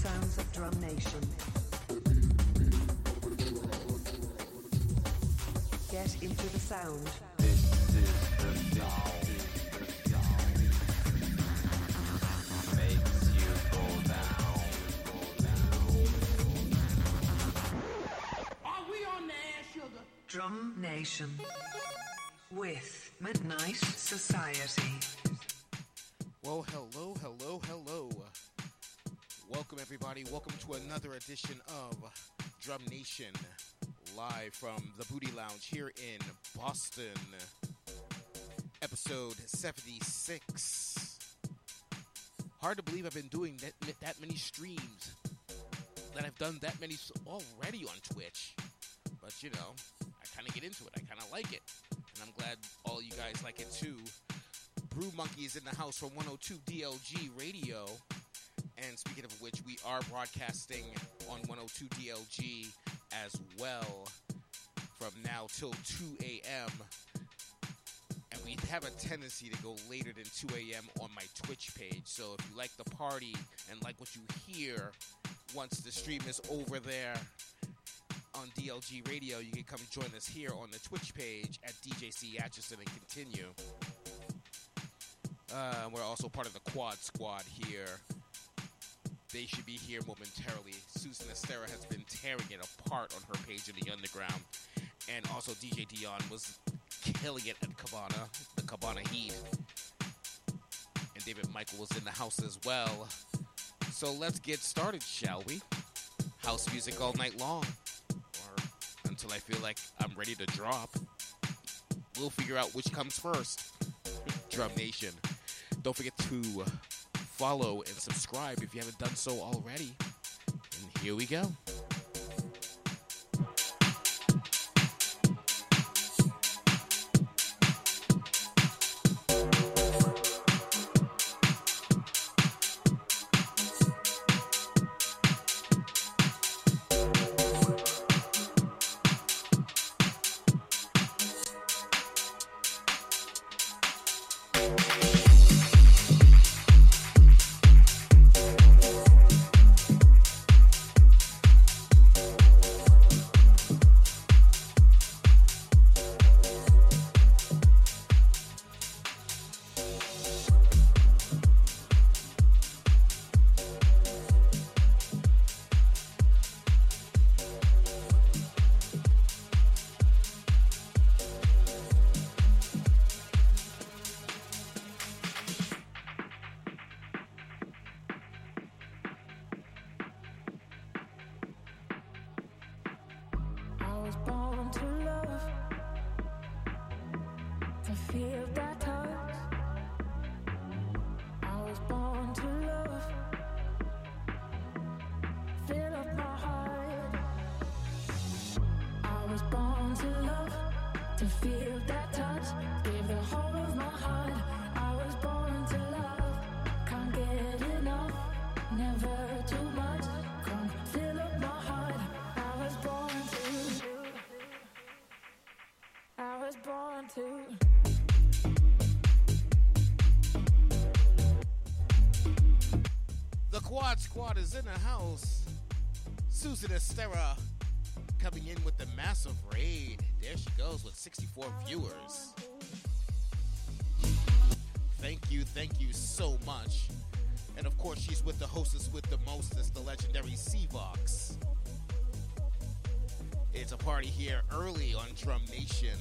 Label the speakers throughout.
Speaker 1: sounds of Drum Nation. Get into the sound.
Speaker 2: This is the sound. Makes you go down, go down.
Speaker 3: Are we on the air, sugar?
Speaker 1: Drum Nation. With Midnight Society.
Speaker 4: Well, hello, hello, hello. Welcome, everybody. Welcome to another edition of Drum Nation, live from the Booty Lounge here in Boston. Episode 76. Hard to believe I've been doing that, that many streams, that I've done that many already on Twitch. But, you know, I kind of get into it. I kind of like it. And I'm glad all you guys like it too. Brew Monkey is in the house from 102 DLG Radio. And speaking of which, we are broadcasting on 102 DLG as well from now till 2 a.m. And we have a tendency to go later than 2 a.m. on my Twitch page. So if you like the party and like what you hear once the stream is over there on DLG Radio, you can come join us here on the Twitch page at DJC Atchison and continue. Uh, we're also part of the Quad Squad here. They should be here momentarily. Susan Estera has been tearing it apart on her page in the underground. And also DJ Dion was killing it at Cabana, the Cabana Heat. And David Michael was in the house as well. So let's get started, shall we? House music all night long. Or until I feel like I'm ready to drop. We'll figure out which comes first. Drum Nation. Don't forget to follow and subscribe if you haven't done so already. And here we go. Susan Estera coming in with the massive raid. There she goes with 64 viewers. Thank you, thank you so much. And of course, she's with the hostess with the mostest, the legendary Seavox. It's a party here early on Drum Nation.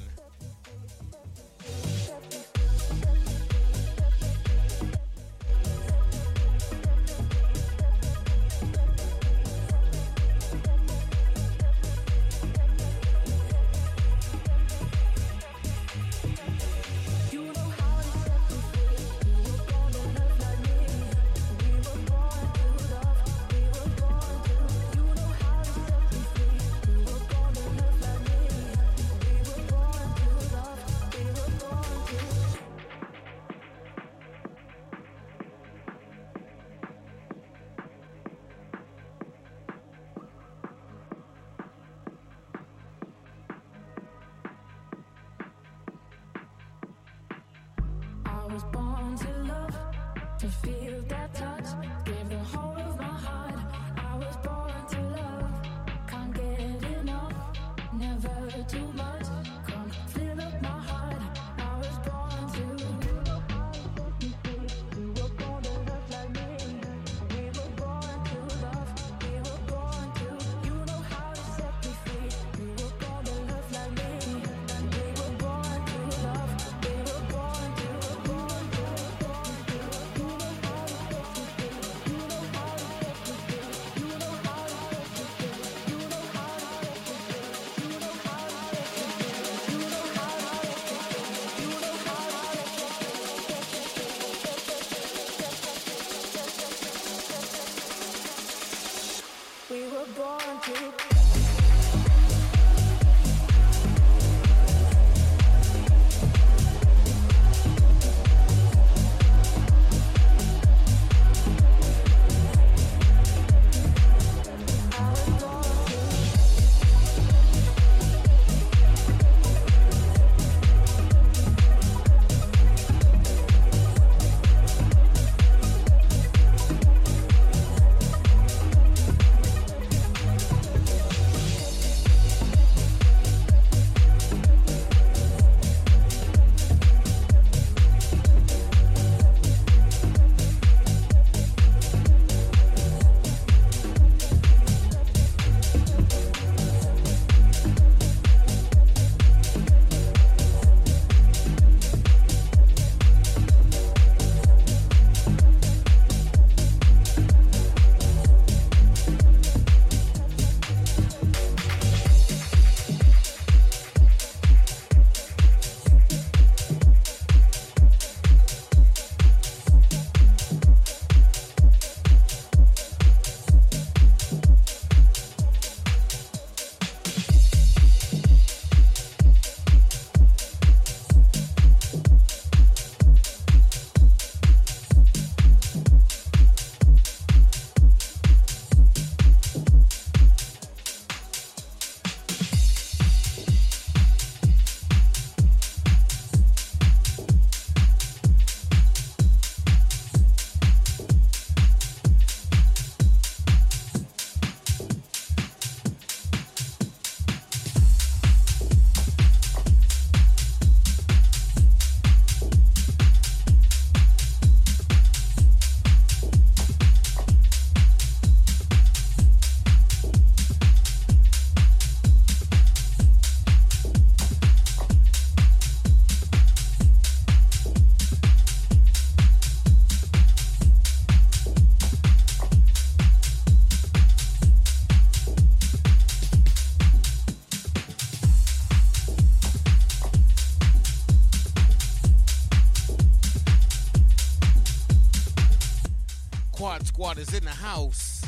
Speaker 4: Is in the house.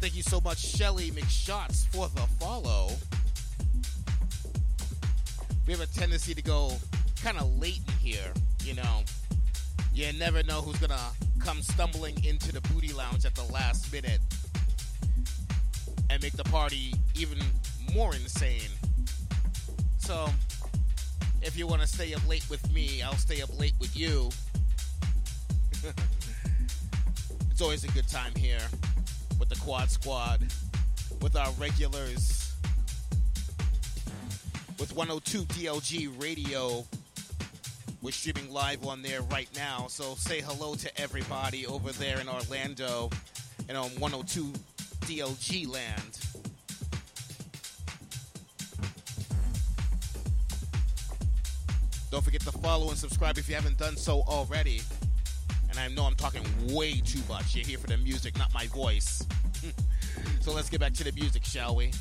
Speaker 4: Thank you so much, Shelly McShots, for the follow. We have a tendency to go kind of late in here, you know. You never know who's gonna come stumbling into the booty lounge at the last minute and make the party even more insane. So, if you want to stay up late with me, I'll stay up late with you. It's always a good time here with the Quad Squad, with our regulars, with 102 DLG Radio. We're streaming live on there right now, so say hello to everybody over there in Orlando and on 102 DLG land. Don't forget to follow and subscribe if you haven't done so already. And I know I'm talking way too much. You're here for the music, not my voice. so let's get back to the music, shall we?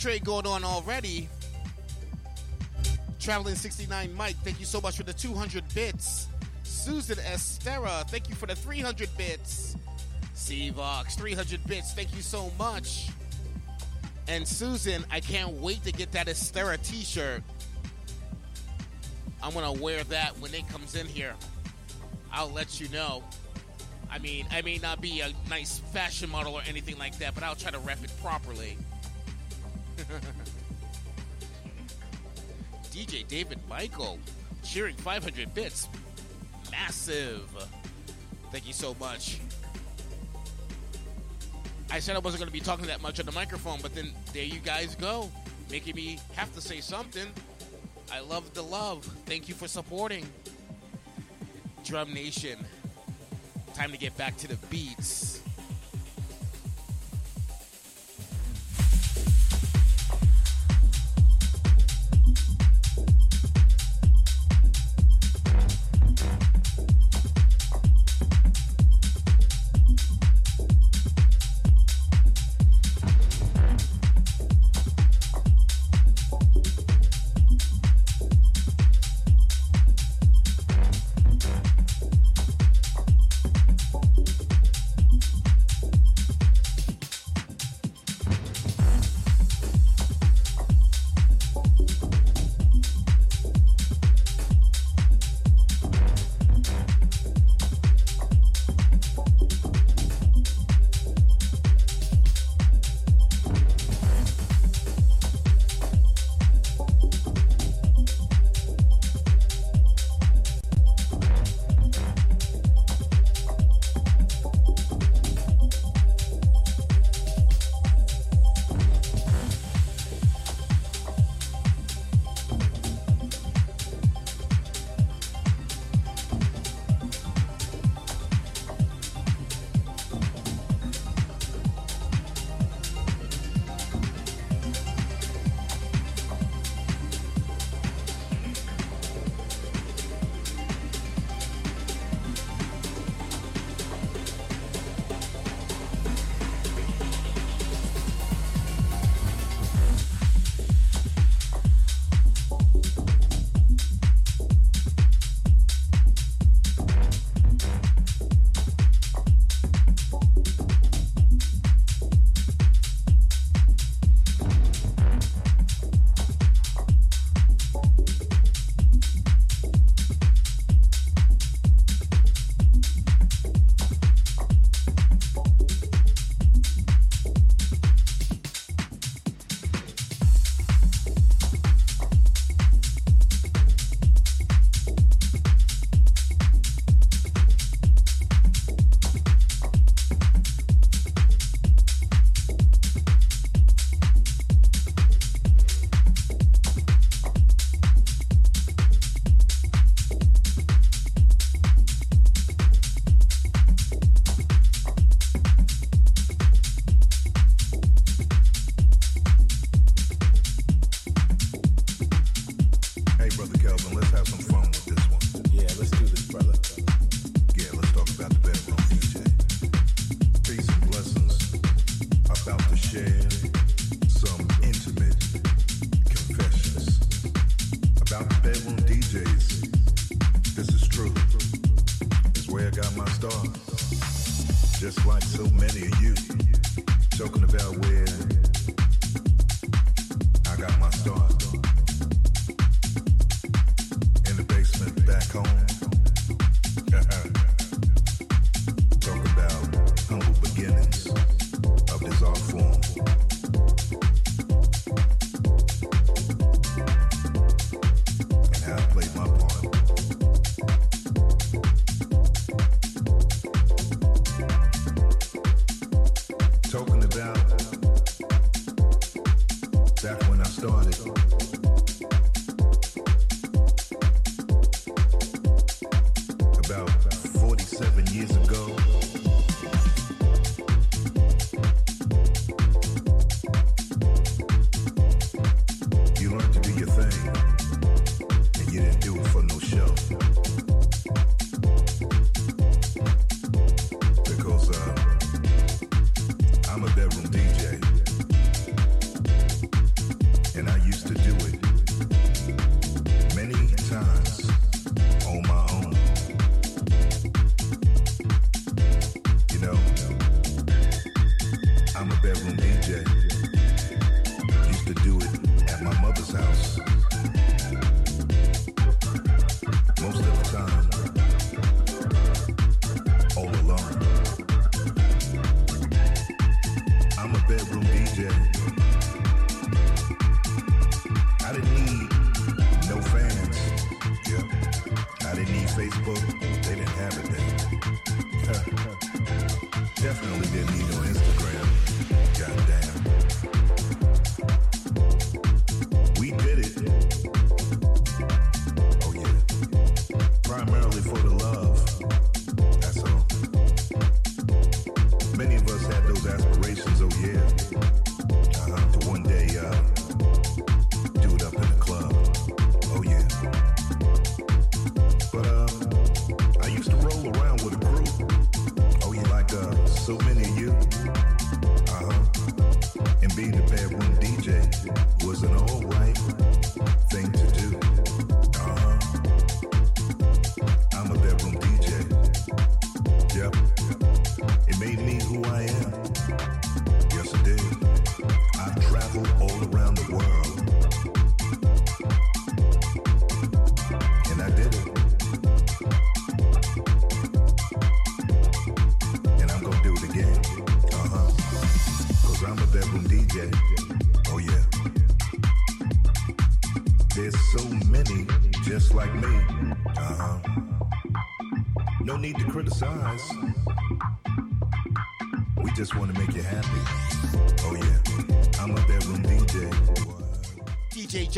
Speaker 4: Trade going on already. Traveling 69 Mike, thank you so much for the 200 bits. Susan Estera, thank you for the 300 bits. Vox, 300 bits, thank you so much. And Susan, I can't wait to get that Estera t shirt. I'm gonna wear that when it comes in here. I'll let you know. I mean, I may not be a nice fashion model or anything like that, but I'll try to rep it properly. DJ David Michael, cheering 500 bits. Massive. Thank you so much. I said I wasn't going to be talking that much on the microphone, but then there you guys go, making me have to say something. I love the love. Thank you for supporting. Drum Nation. Time to get back to the beats.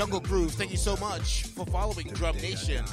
Speaker 5: Jungle Grooves, thank you so much for following Drum Nation.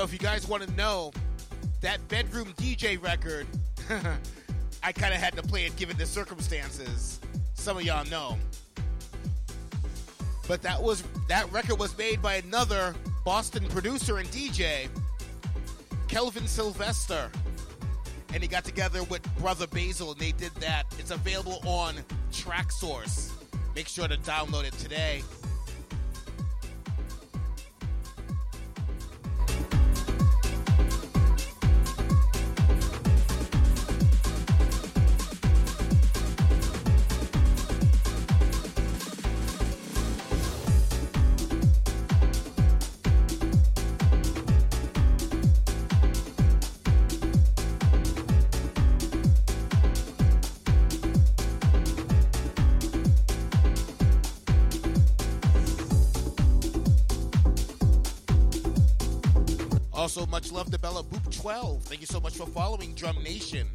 Speaker 4: So if you guys want to know that bedroom DJ record, I kind of had to play it given the circumstances. Some of y'all know. But that was that record was made by another Boston producer and DJ, Kelvin Sylvester. And he got together with Brother Basil and they did that. It's available on Traxsource. Make sure to download it today. 12. Thank you so much for following Drum Nation.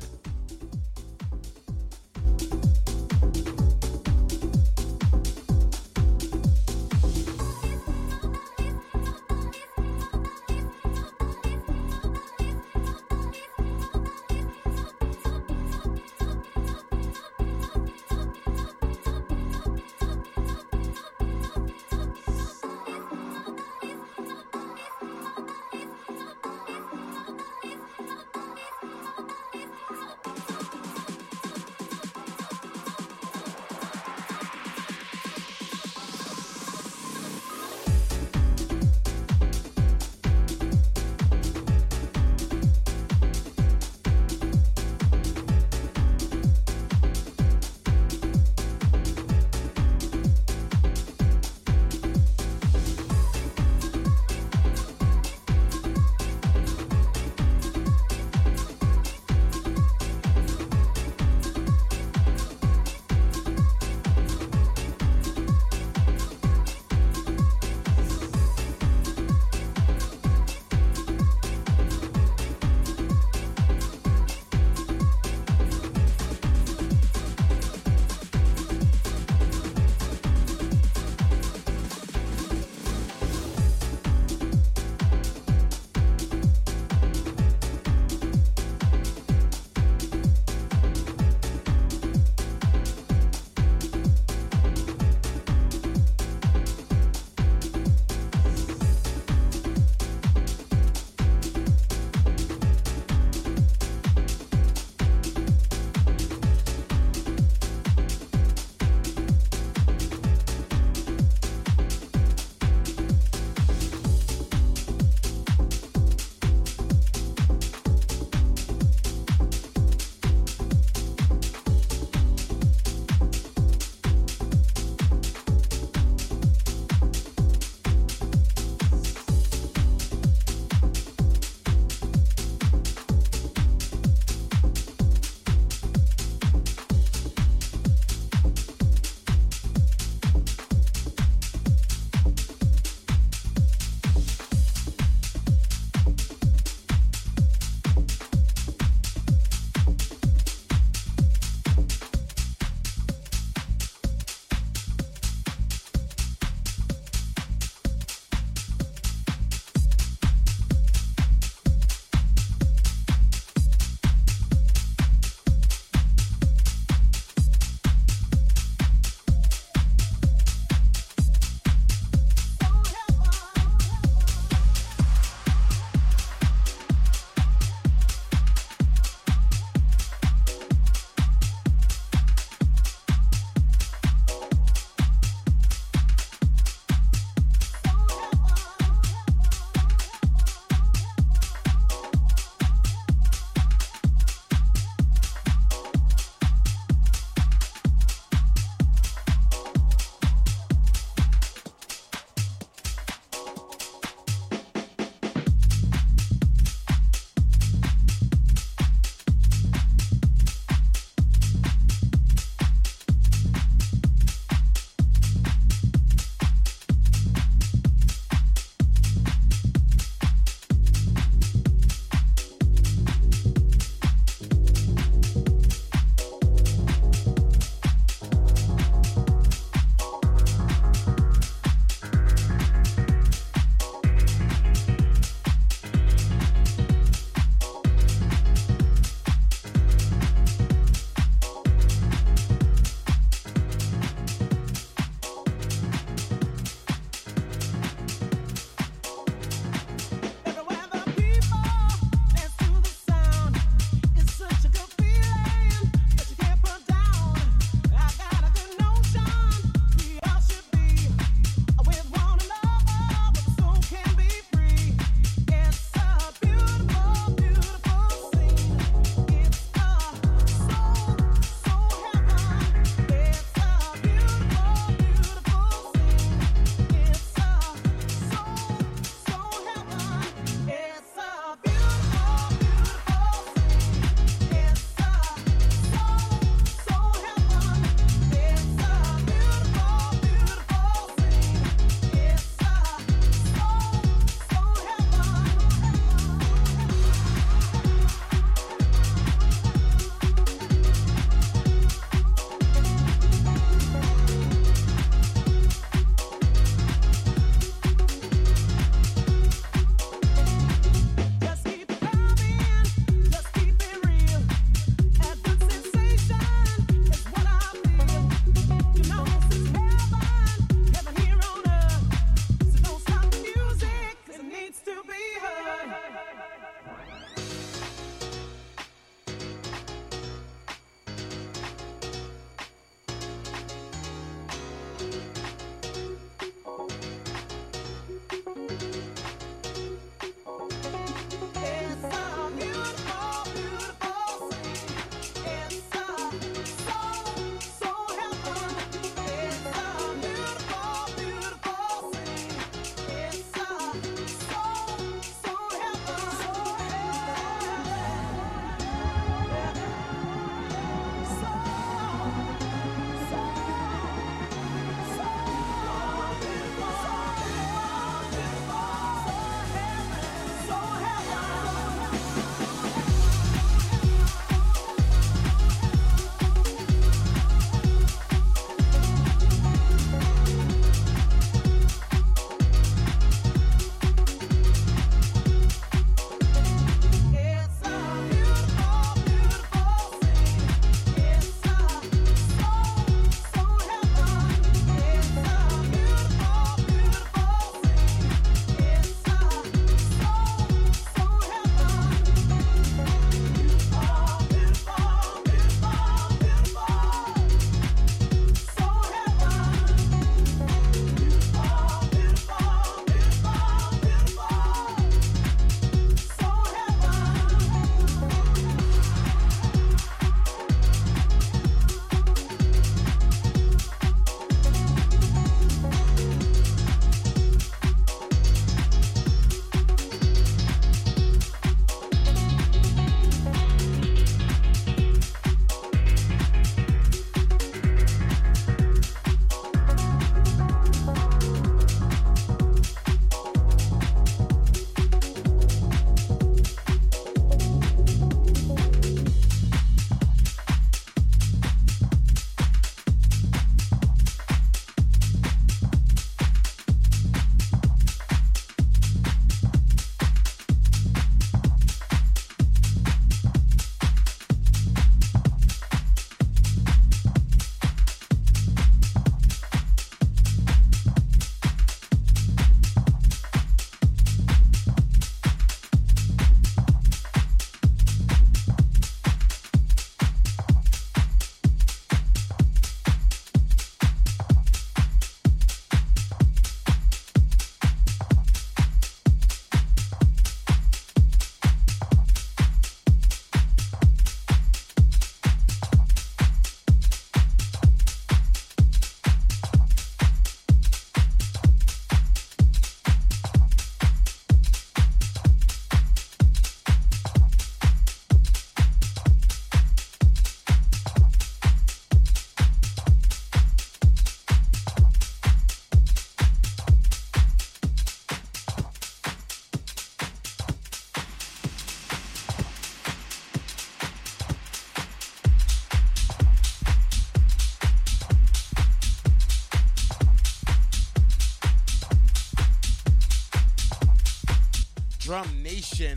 Speaker 4: Drum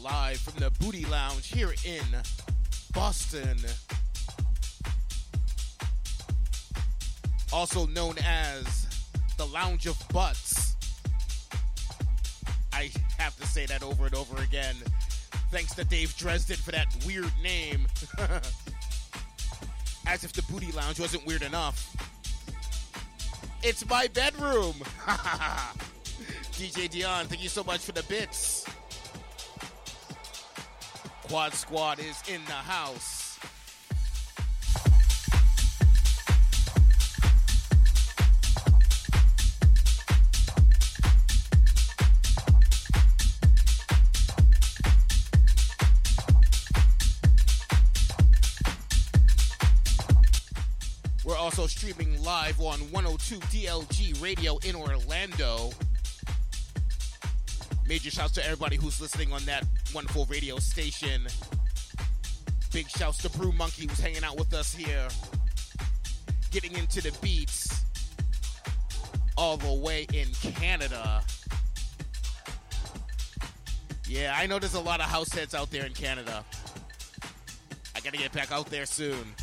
Speaker 4: live from the Booty Lounge here in Boston. Also known as the Lounge of Butts. I have to say that over and over again. Thanks to Dave Dresden for that weird name. As if the Booty Lounge wasn't weird enough. It's my bedroom. DJ Dion, thank you so much for the bits. Quad Squad is in the house. We're also streaming live on 102 DLG Radio in Orlando. Major shouts to everybody who's listening on that wonderful radio station. Big shouts to Brew Monkey who's hanging out with us here. Getting into the beats all the way in Canada. Yeah, I know there's a lot of house heads out there in Canada. I gotta get back out there soon.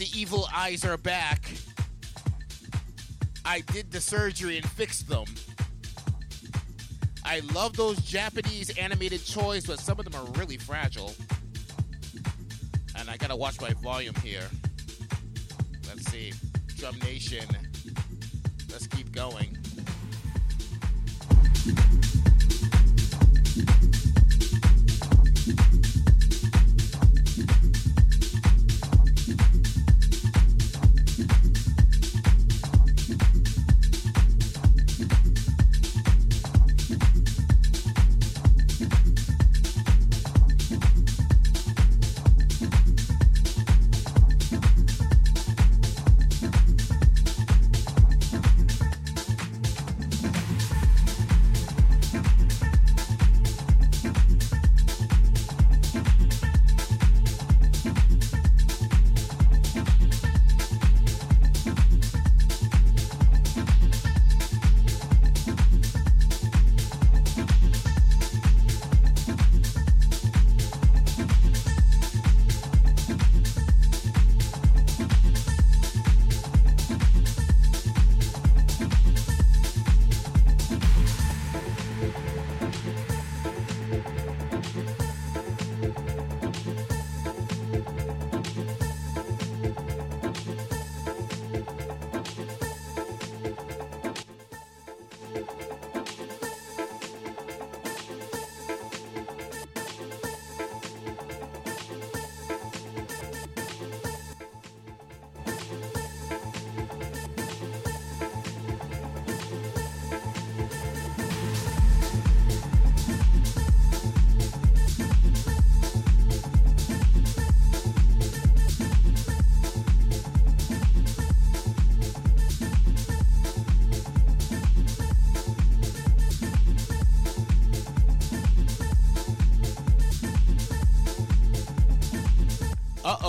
Speaker 4: The evil eyes are back. I did the surgery and fixed them. I love those Japanese animated toys, but some of them are really fragile. And I gotta watch my volume here. Let's see. Drum Nation.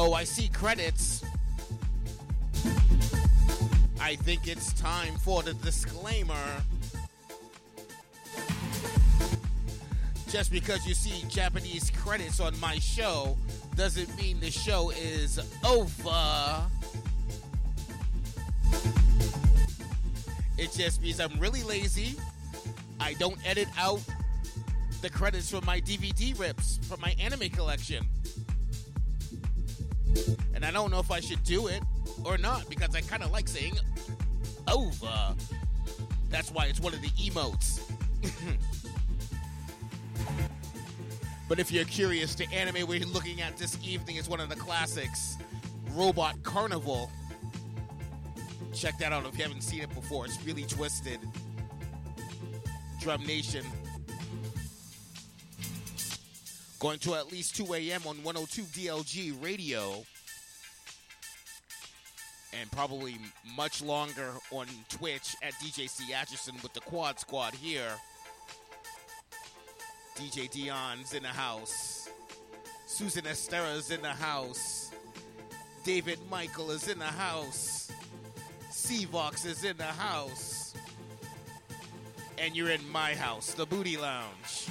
Speaker 4: Oh, I see credits. I think it's time for the disclaimer. Just because you see Japanese credits on my show doesn't mean the show is over. It just means I'm really lazy. I don't edit out the credits from my DVD rips from my anime collection. I don't know if I should do it or not because I kind of like saying over. That's why it's one of the emotes. but if you're curious, the anime we're looking at this evening is one of the classics Robot Carnival. Check that out if you haven't seen it before. It's really twisted. Drum Nation. Going to at least 2 a.m. on 102 DLG radio. And probably much longer on Twitch at DJ C. Atchison with the Quad Squad here. DJ Dion's in the house. Susan Estera's in the house. David Michael is in the house. Seavox is in the house. And you're in my house, the Booty Lounge.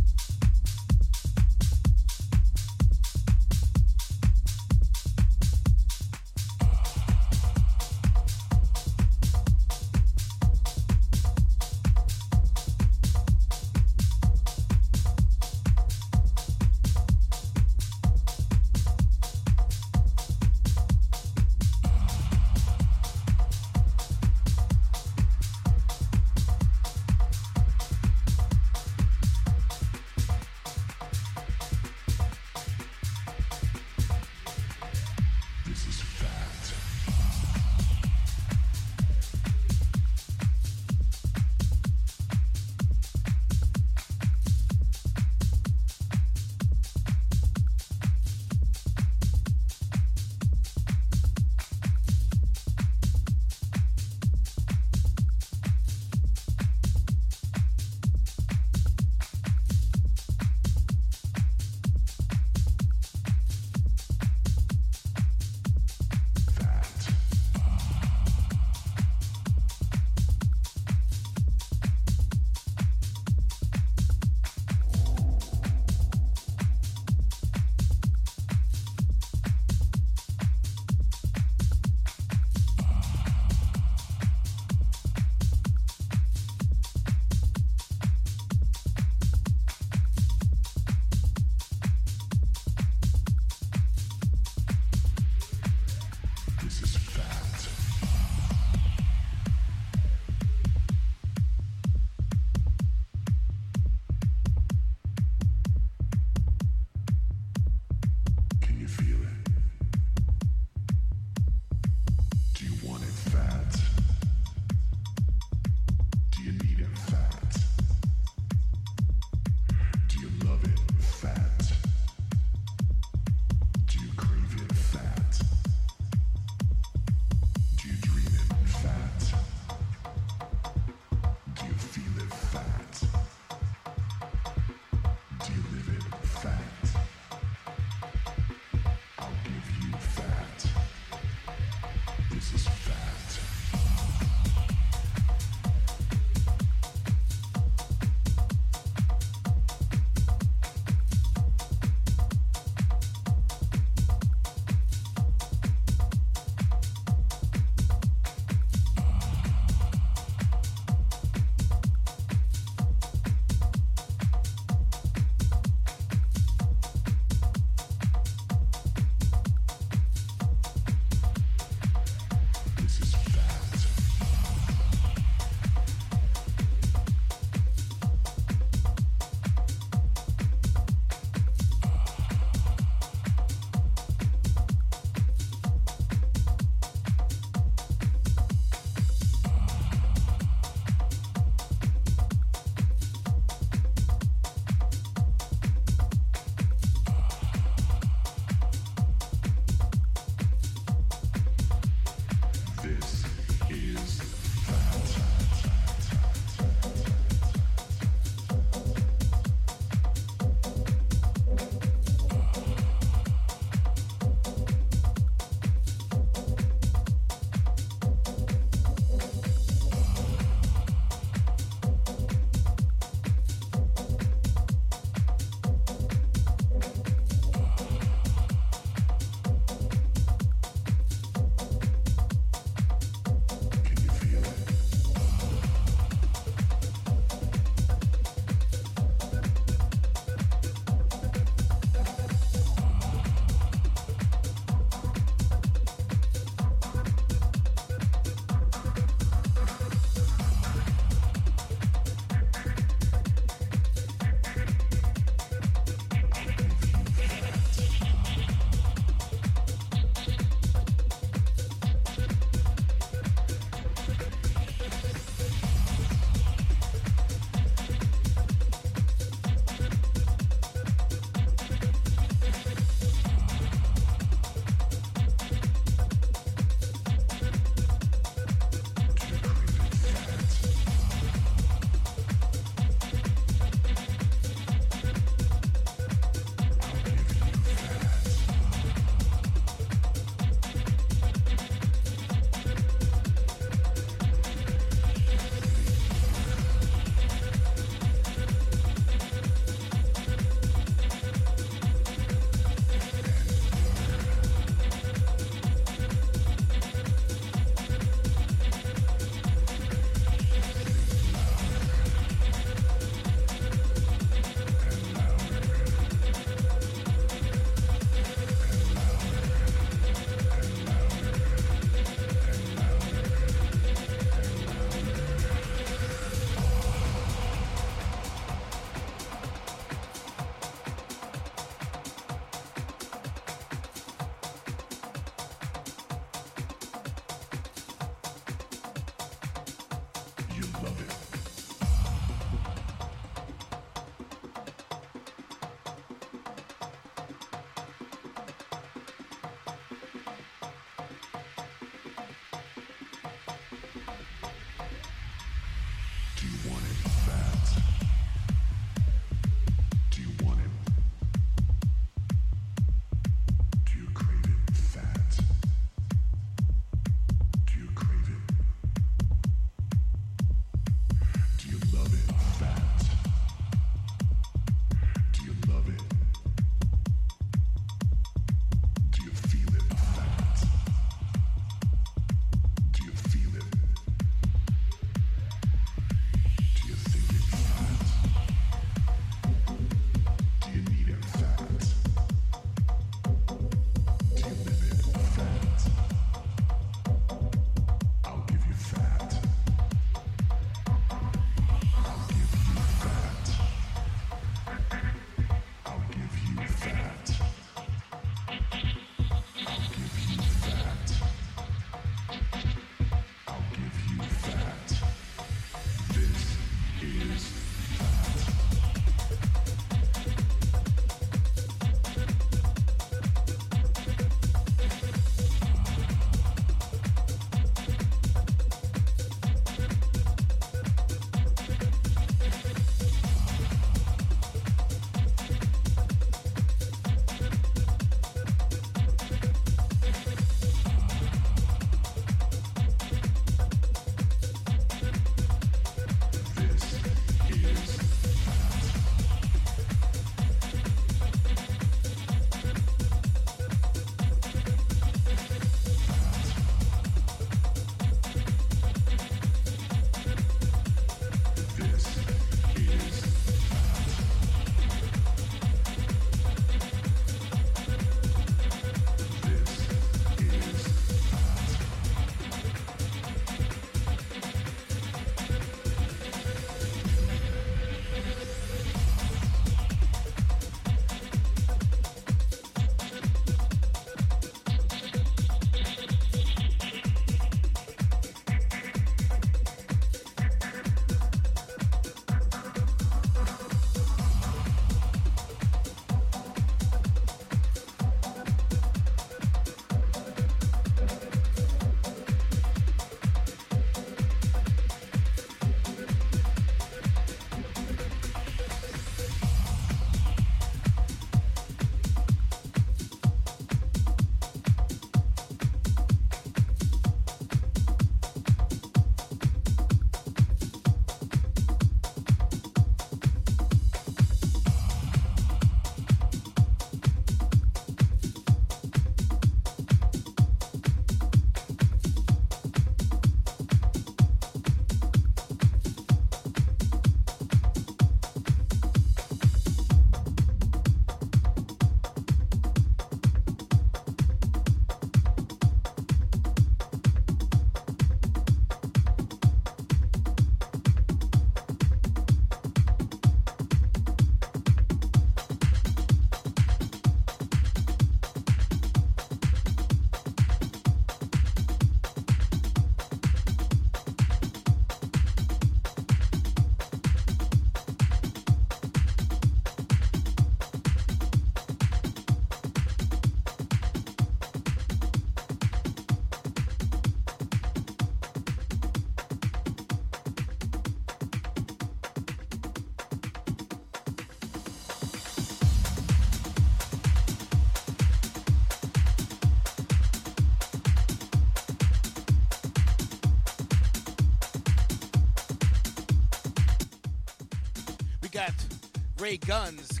Speaker 4: Ray Guns,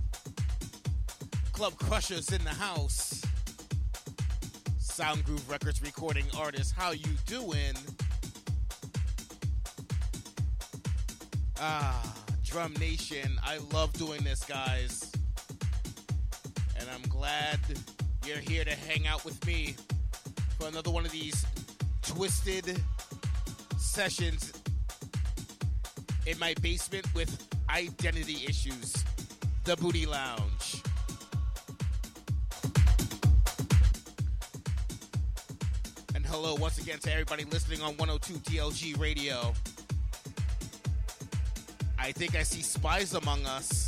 Speaker 4: Club Crushers in the house. Sound Groove Records recording artist. How you doing? Ah, Drum Nation. I love doing this, guys. And I'm glad you're here to hang out with me for another one of these twisted sessions in my basement with identity issues. The Booty Lounge. And hello once again to everybody listening on 102 DLG Radio. I think I see spies among us.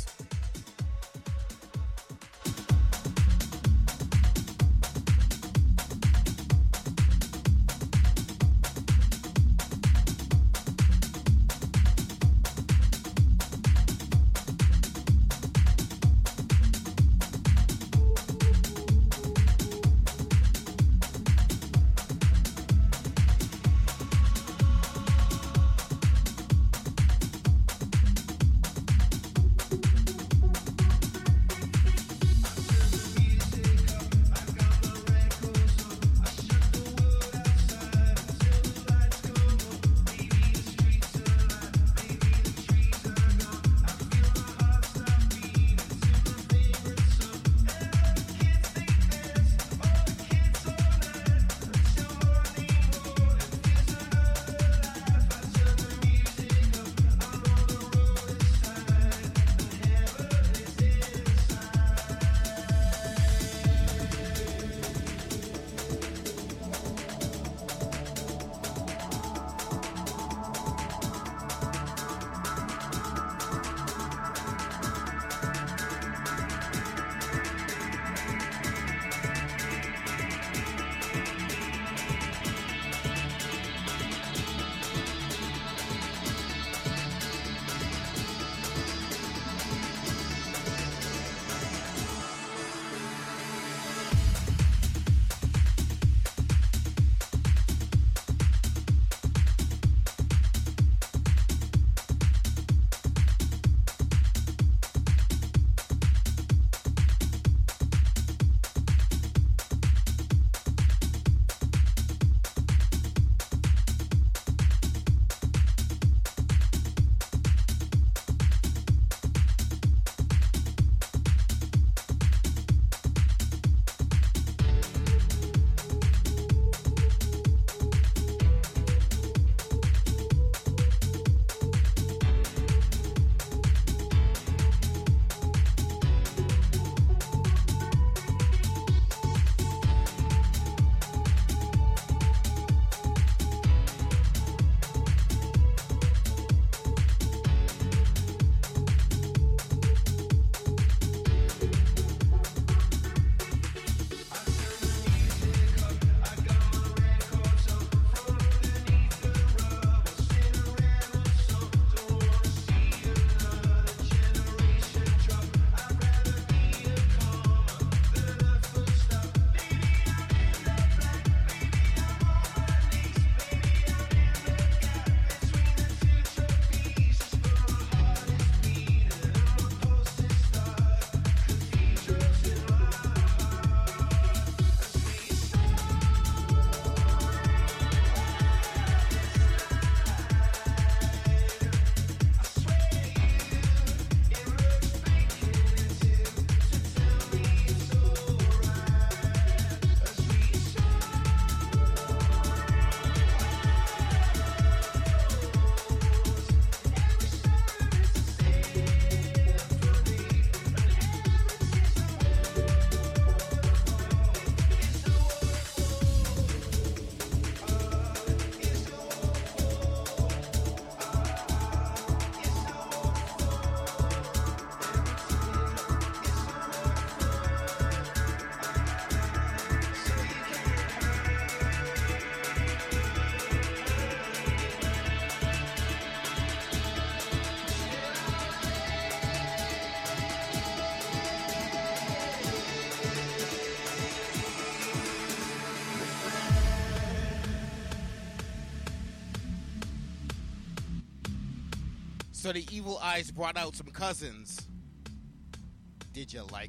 Speaker 4: So the evil eyes brought out some cousins. Did you like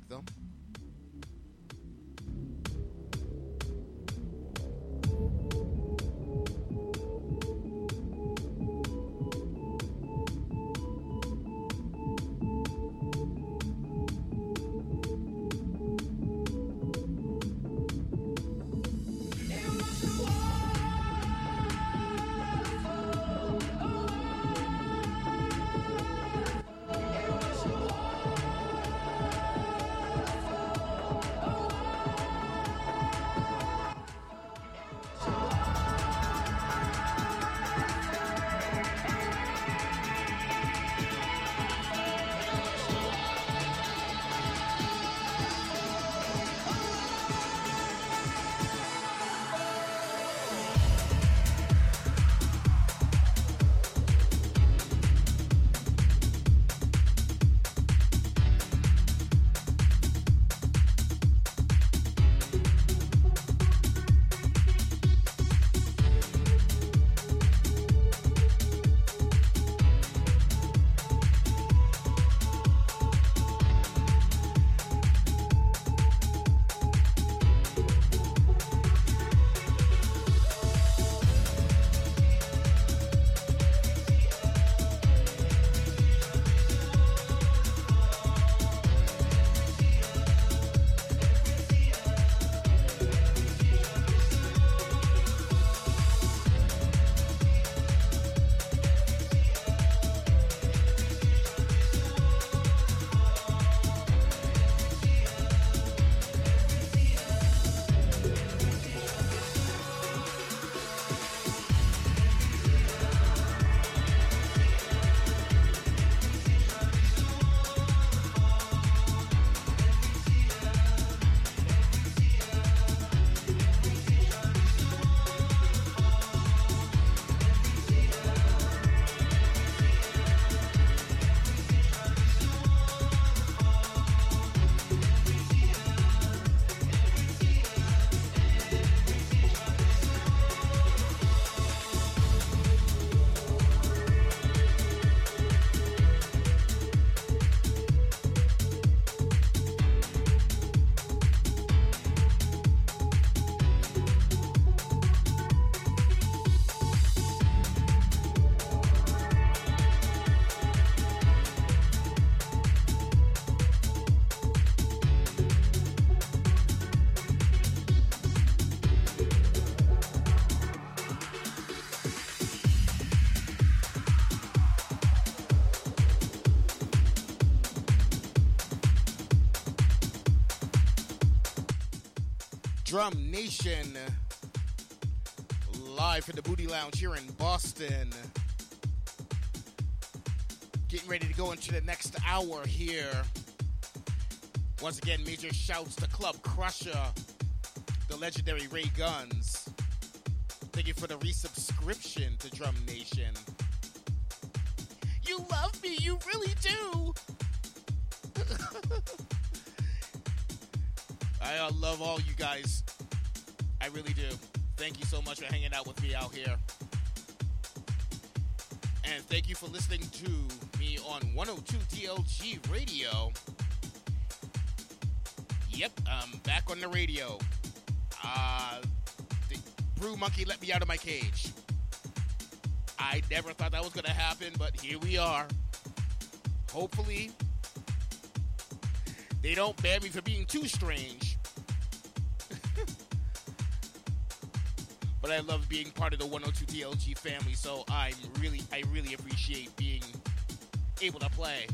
Speaker 4: Nation. Live from the Booty Lounge here in Boston. Getting ready to go into the next hour here. Once again, major shouts to Club Crusher, the legendary Ray Guns. Thank you for the resubscription to Drum Nation. You love me, you really do. I love all you guys. Really do. Thank you so much for hanging out with me out here. And thank you for listening to me on 102 DLG Radio. Yep, I'm back on the radio. Uh, the Brew Monkey let me out of my cage. I never thought that was going to happen, but here we are. Hopefully, they don't ban me for being too strange. But I love being part of the 102 DLG family, so I'm really, I really appreciate being able to play.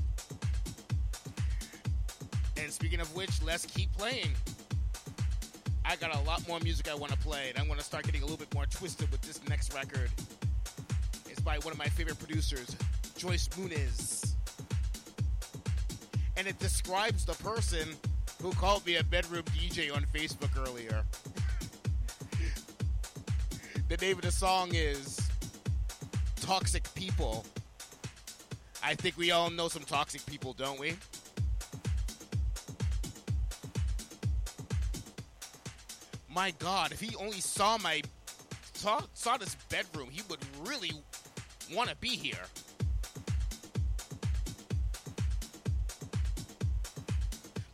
Speaker 4: And speaking of which, let's keep playing. I got a lot more music I want to play, and I'm going to start getting a little bit more twisted with this next record. It's by one of my favorite producers, Joyce Muniz. And it describes the person who called me a bedroom DJ on Facebook earlier. The name of the song is Toxic People. I think we all know some toxic people, don't we? My God, if he only saw my saw, saw this bedroom, he would really want to be here.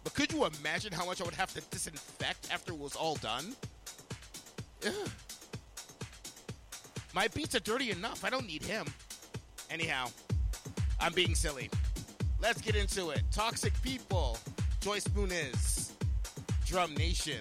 Speaker 4: But could you imagine how much I would have to disinfect after it was all done? Ugh. My beats are dirty enough. I don't need him. Anyhow, I'm being silly. Let's get into it. Toxic People, Joyce Muniz, Drum Nation.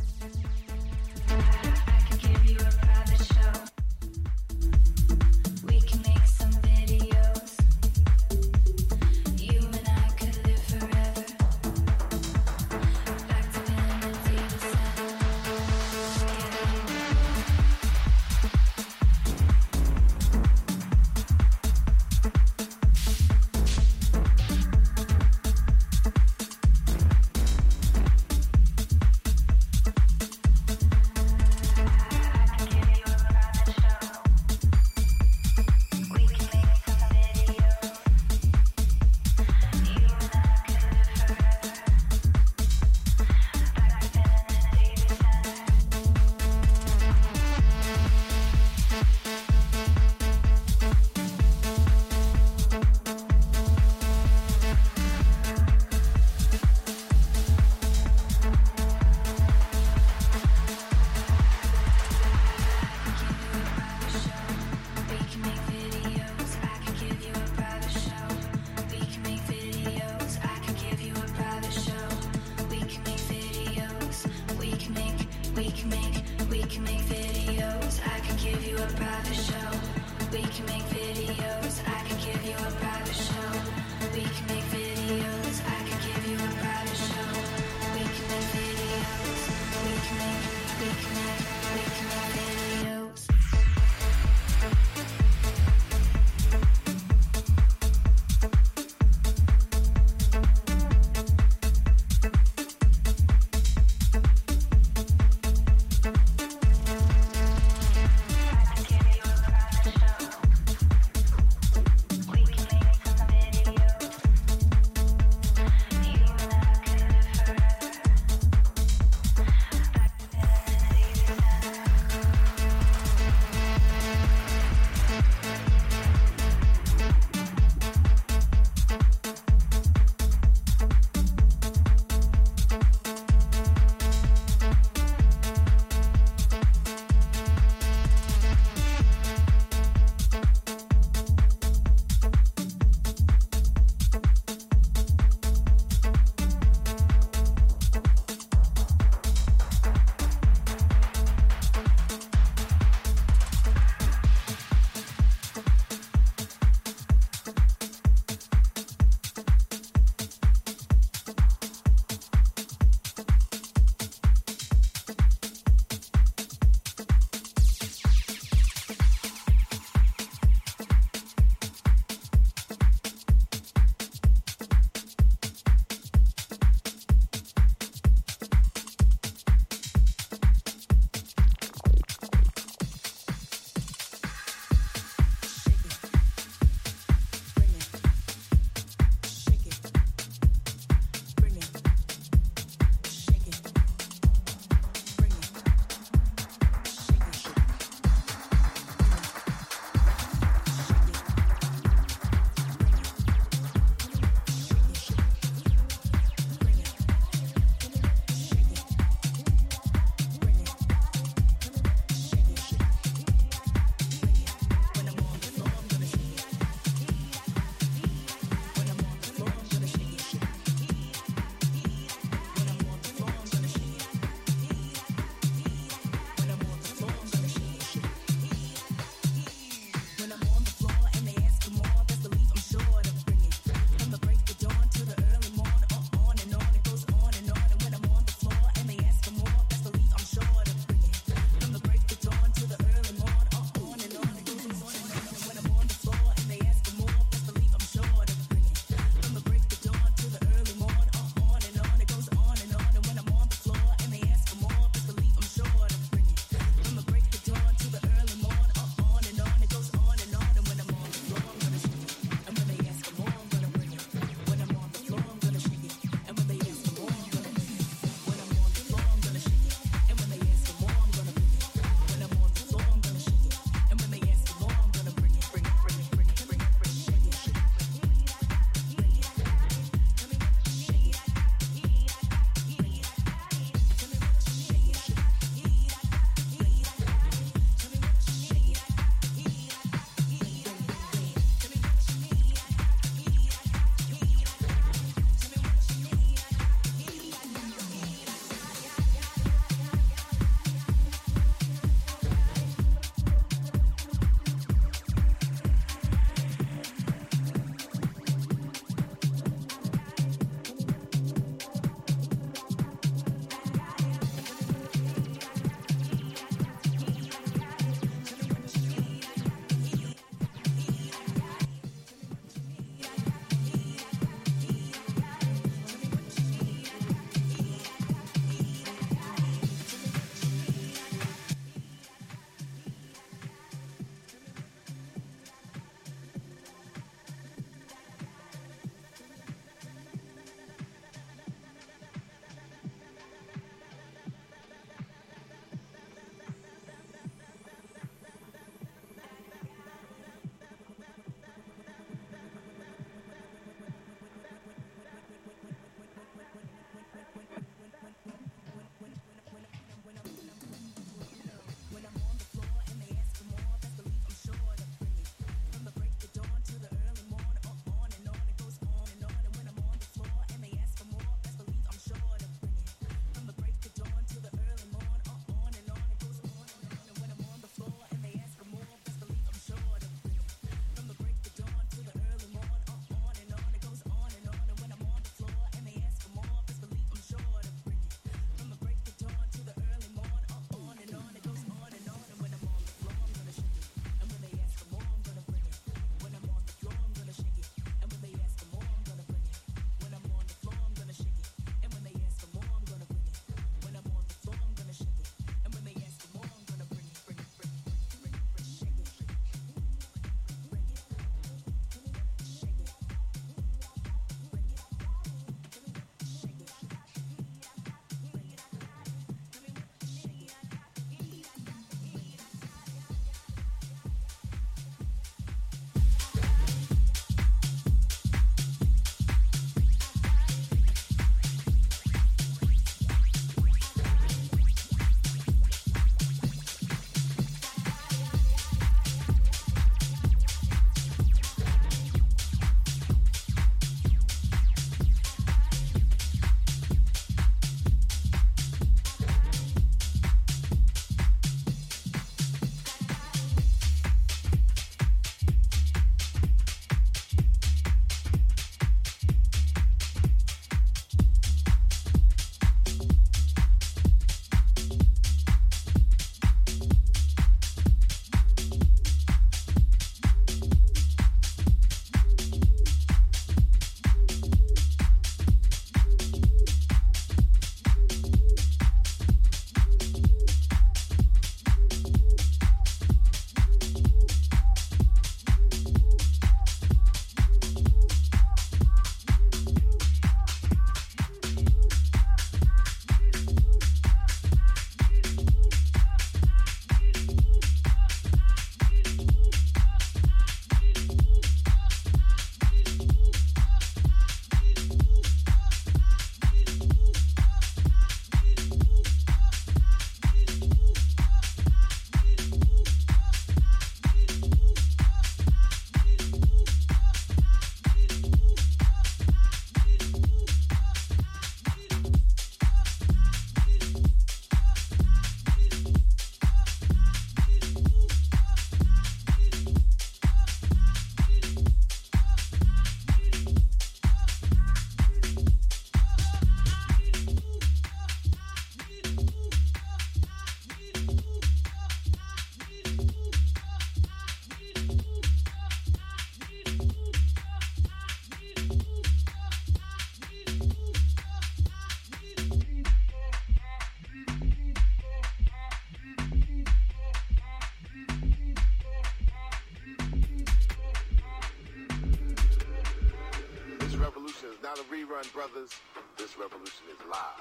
Speaker 6: revolution is live.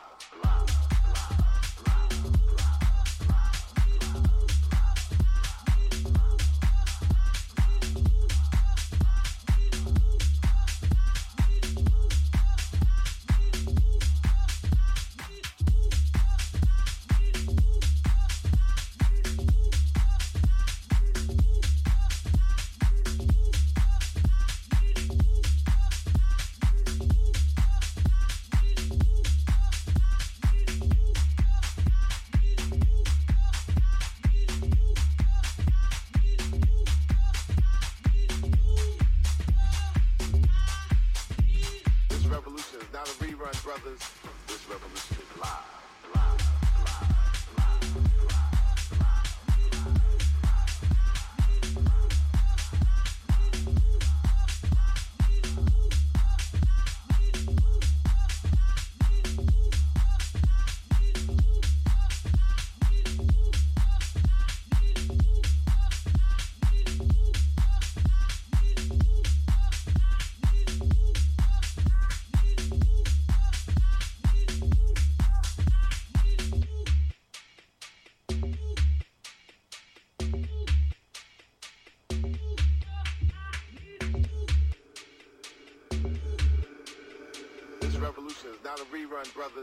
Speaker 6: Is not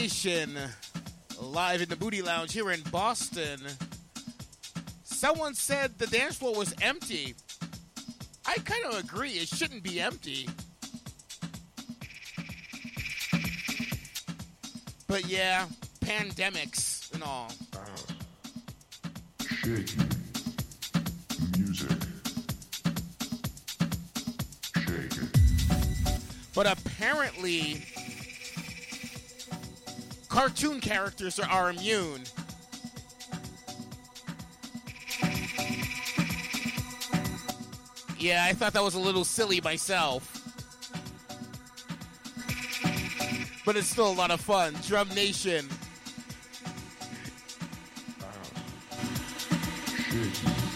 Speaker 4: Nation live in the Booty Lounge here in Boston. Someone said the dance floor was empty. I kind of agree. It shouldn't be empty. But yeah, pandemics and all.
Speaker 7: House. Shaky. Music. Shake it.
Speaker 4: But apparently, cartoon characters are, are immune. Yeah, I thought that was a little silly myself. But it's still a lot of fun. Drum Nation.
Speaker 8: Shake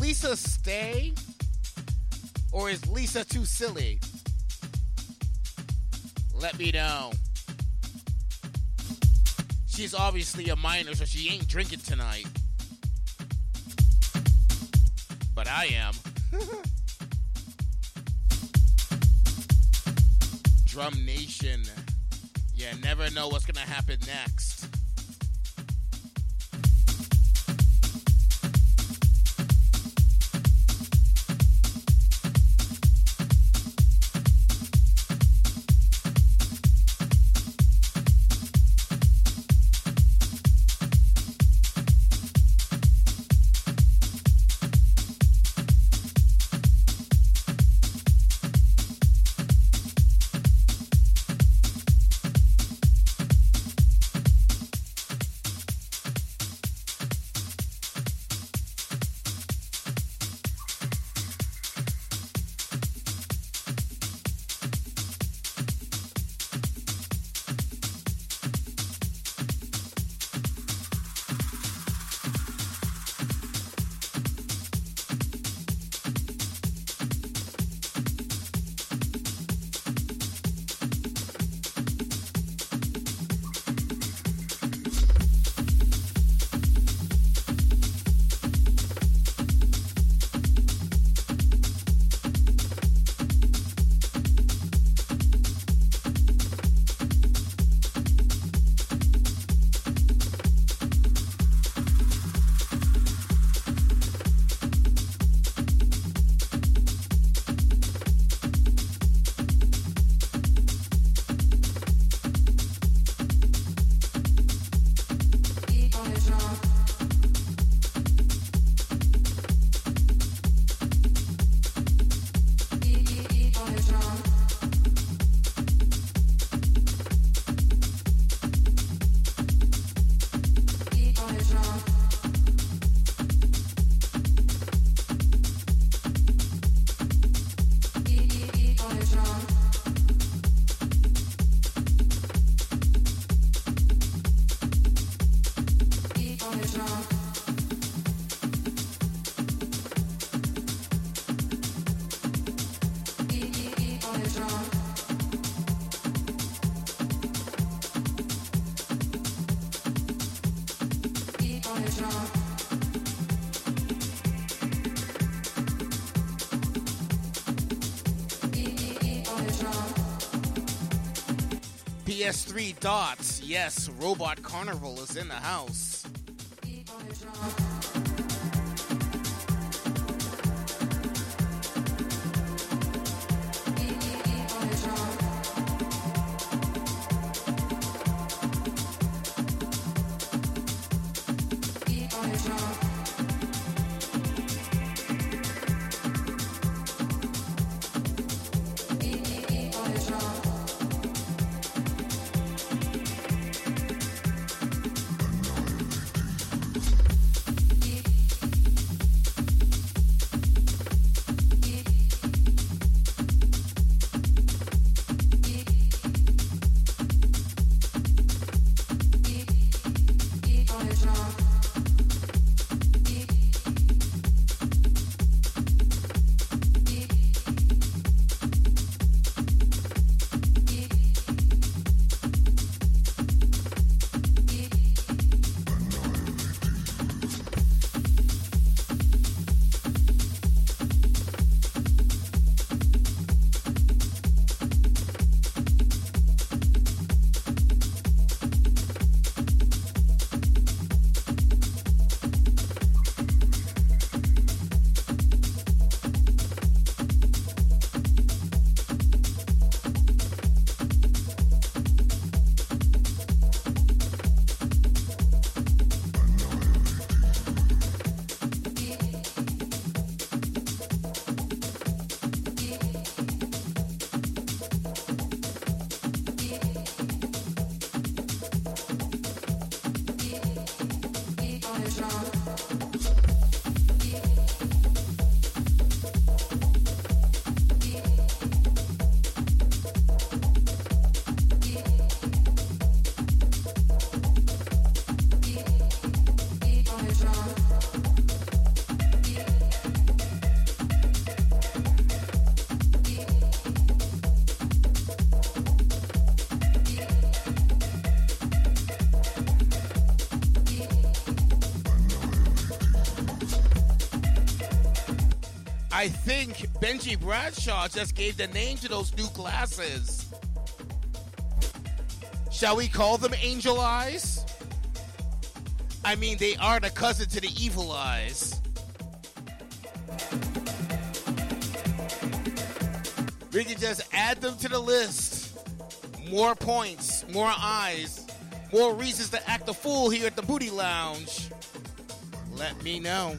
Speaker 4: Lisa stay, or is Lisa too silly? Let me know. She's obviously a minor, so she ain't drinking tonight. But I am. Drum Nation. You never know what's gonna happen next. PS3 dots. Yes, Robot Carnival is in the house. I think Benji Bradshaw just gave the name to those new glasses. Shall we call them Angel Eyes? I mean, they are the cousin to the Evil Eyes. We can just add them to the list. More points, more eyes, more reasons to act a fool here at the Booty Lounge. Let me know.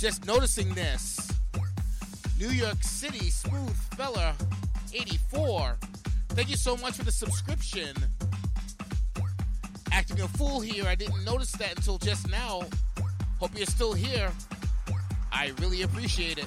Speaker 4: Just noticing this. New York City Smooth Fella 84. Thank you so much for the subscription. Acting a fool here. I didn't notice that until just now. Hope you're still here. I really appreciate it.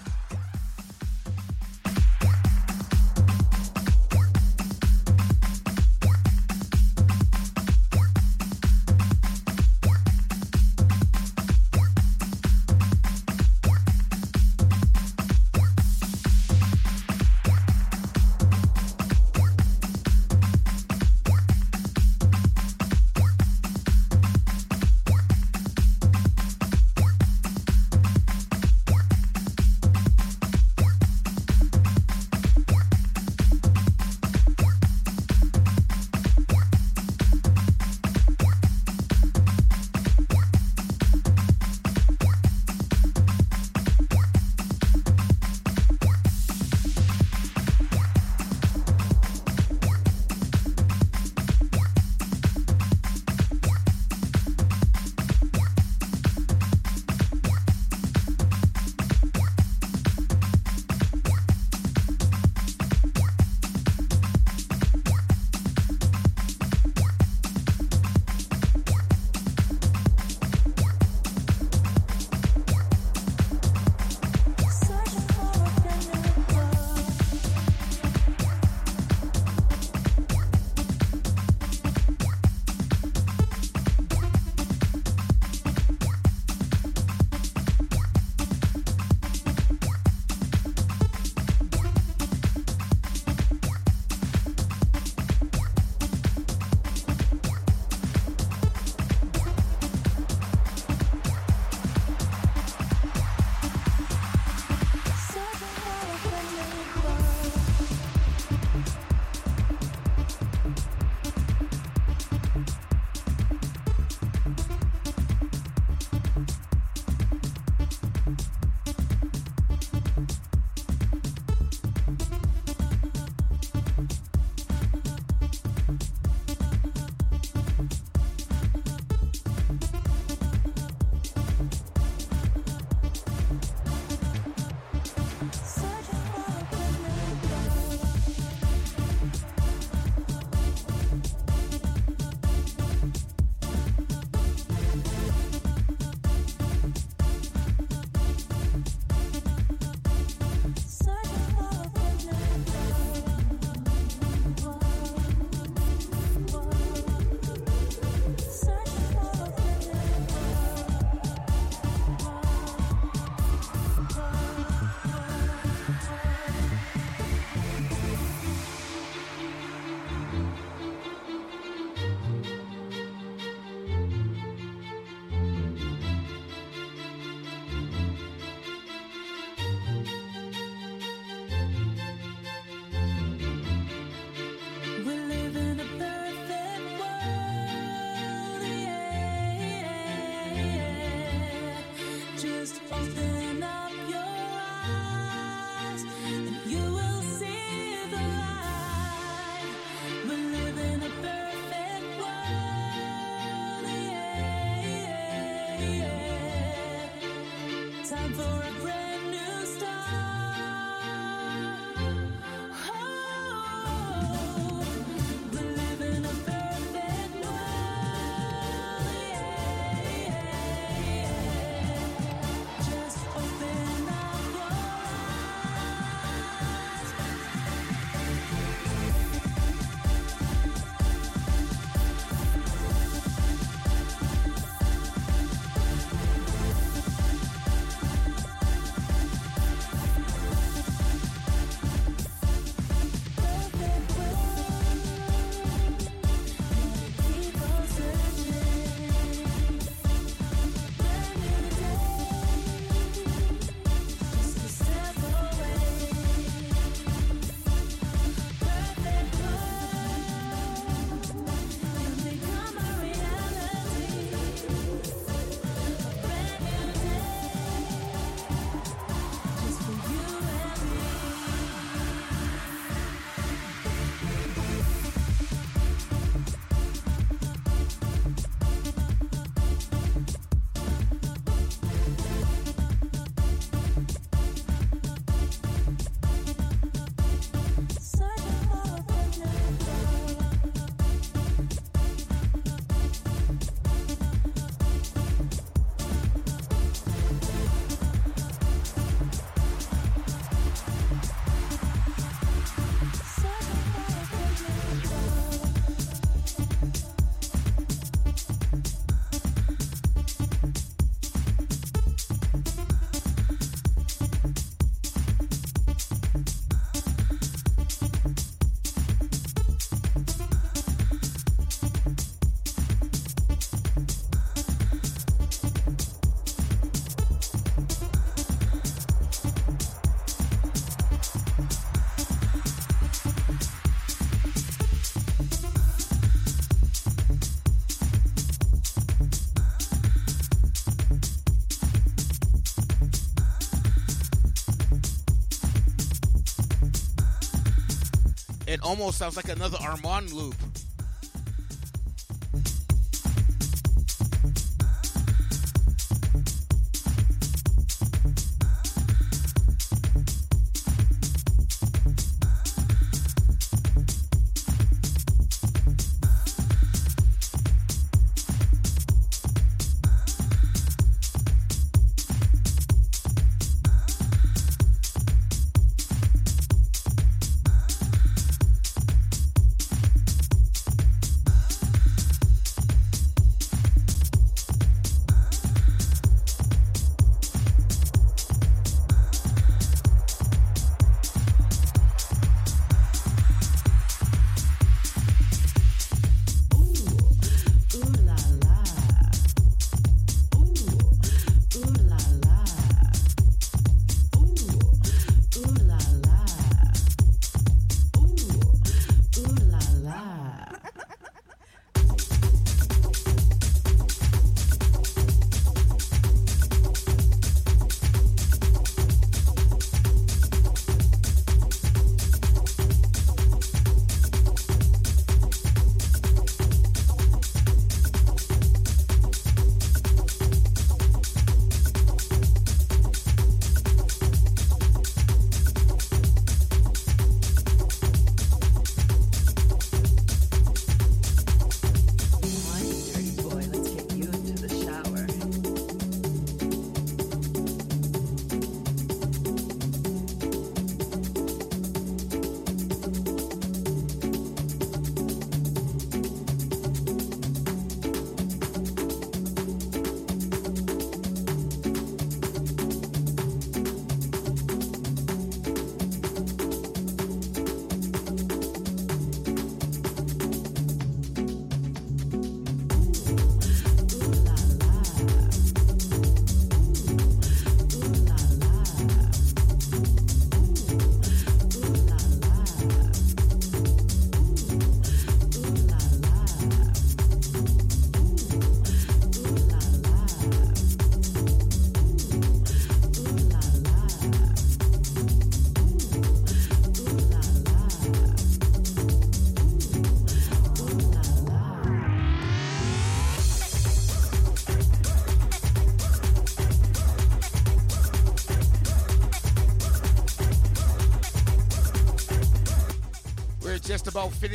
Speaker 4: It almost sounds like another Armand loop.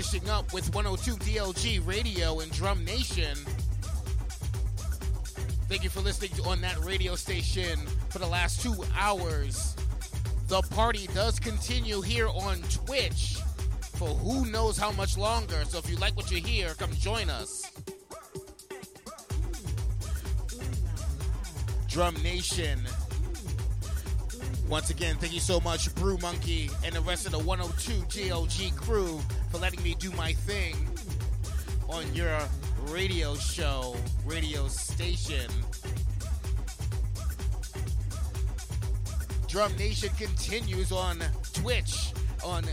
Speaker 4: Finishing up with 102 DLG Radio and Drum Nation. Thank you for listening on that radio station for the last two hours. The party does continue here on Twitch for who knows how much longer. So if you like what you hear, come join us. Drum Nation. Once again, thank you so much, Brew Monkey, and the rest of the 102 DLG crew for letting me do my thing on your radio show, radio station. Drum Nation continues on Twitch on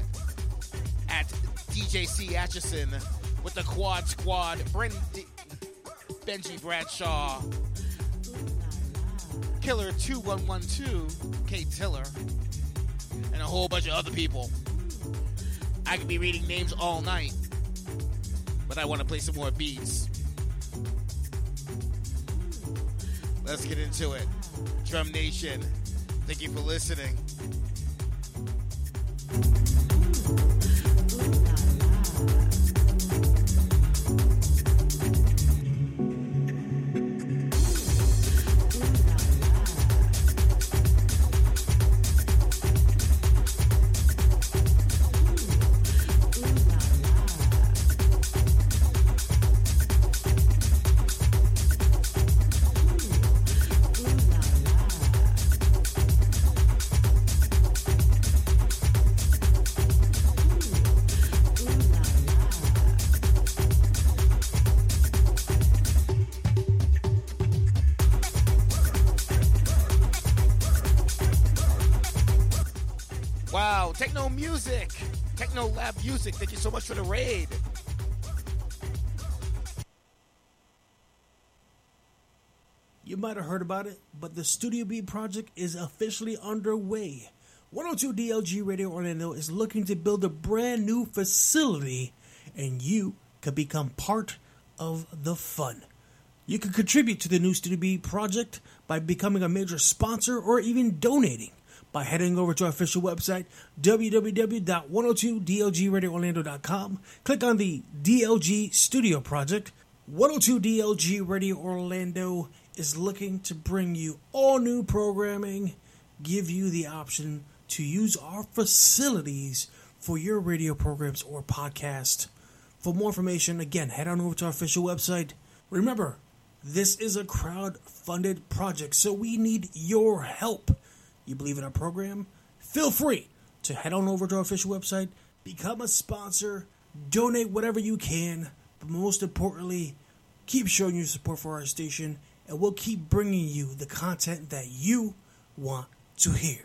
Speaker 4: at DJC Atchison with the Quad Squad, Brendy, Benji Bradshaw, Killer 2112, Kate Tiller, and a whole bunch of other people. I could be reading names all night, but I want to play some more beats. Let's get into it. Drum Nation, thank you for listening. Music, Techno Lab Music, thank you so much for the raid.
Speaker 9: You might have heard about it, but the Studio B project is officially underway. 102 DLG Radio Orlando is looking to build a brand new facility, and you could become part of the fun. You can contribute to the new Studio B project by becoming a major sponsor or even donating by heading over to our official website, www.102dlgradioorlando.com. Click on the DLG Studio Project. 102 DLG Radio Orlando is looking to bring you all new programming, give you the option to use our facilities for your radio programs or podcast. For more information, again, head on over to our official website. Remember, this is a crowd funded project, so we need your help. You believe in our program? Feel free to head on over to our official website, become a sponsor, donate whatever you can, but most importantly, keep showing your support for our station, and we'll keep bringing you the content that you want to hear.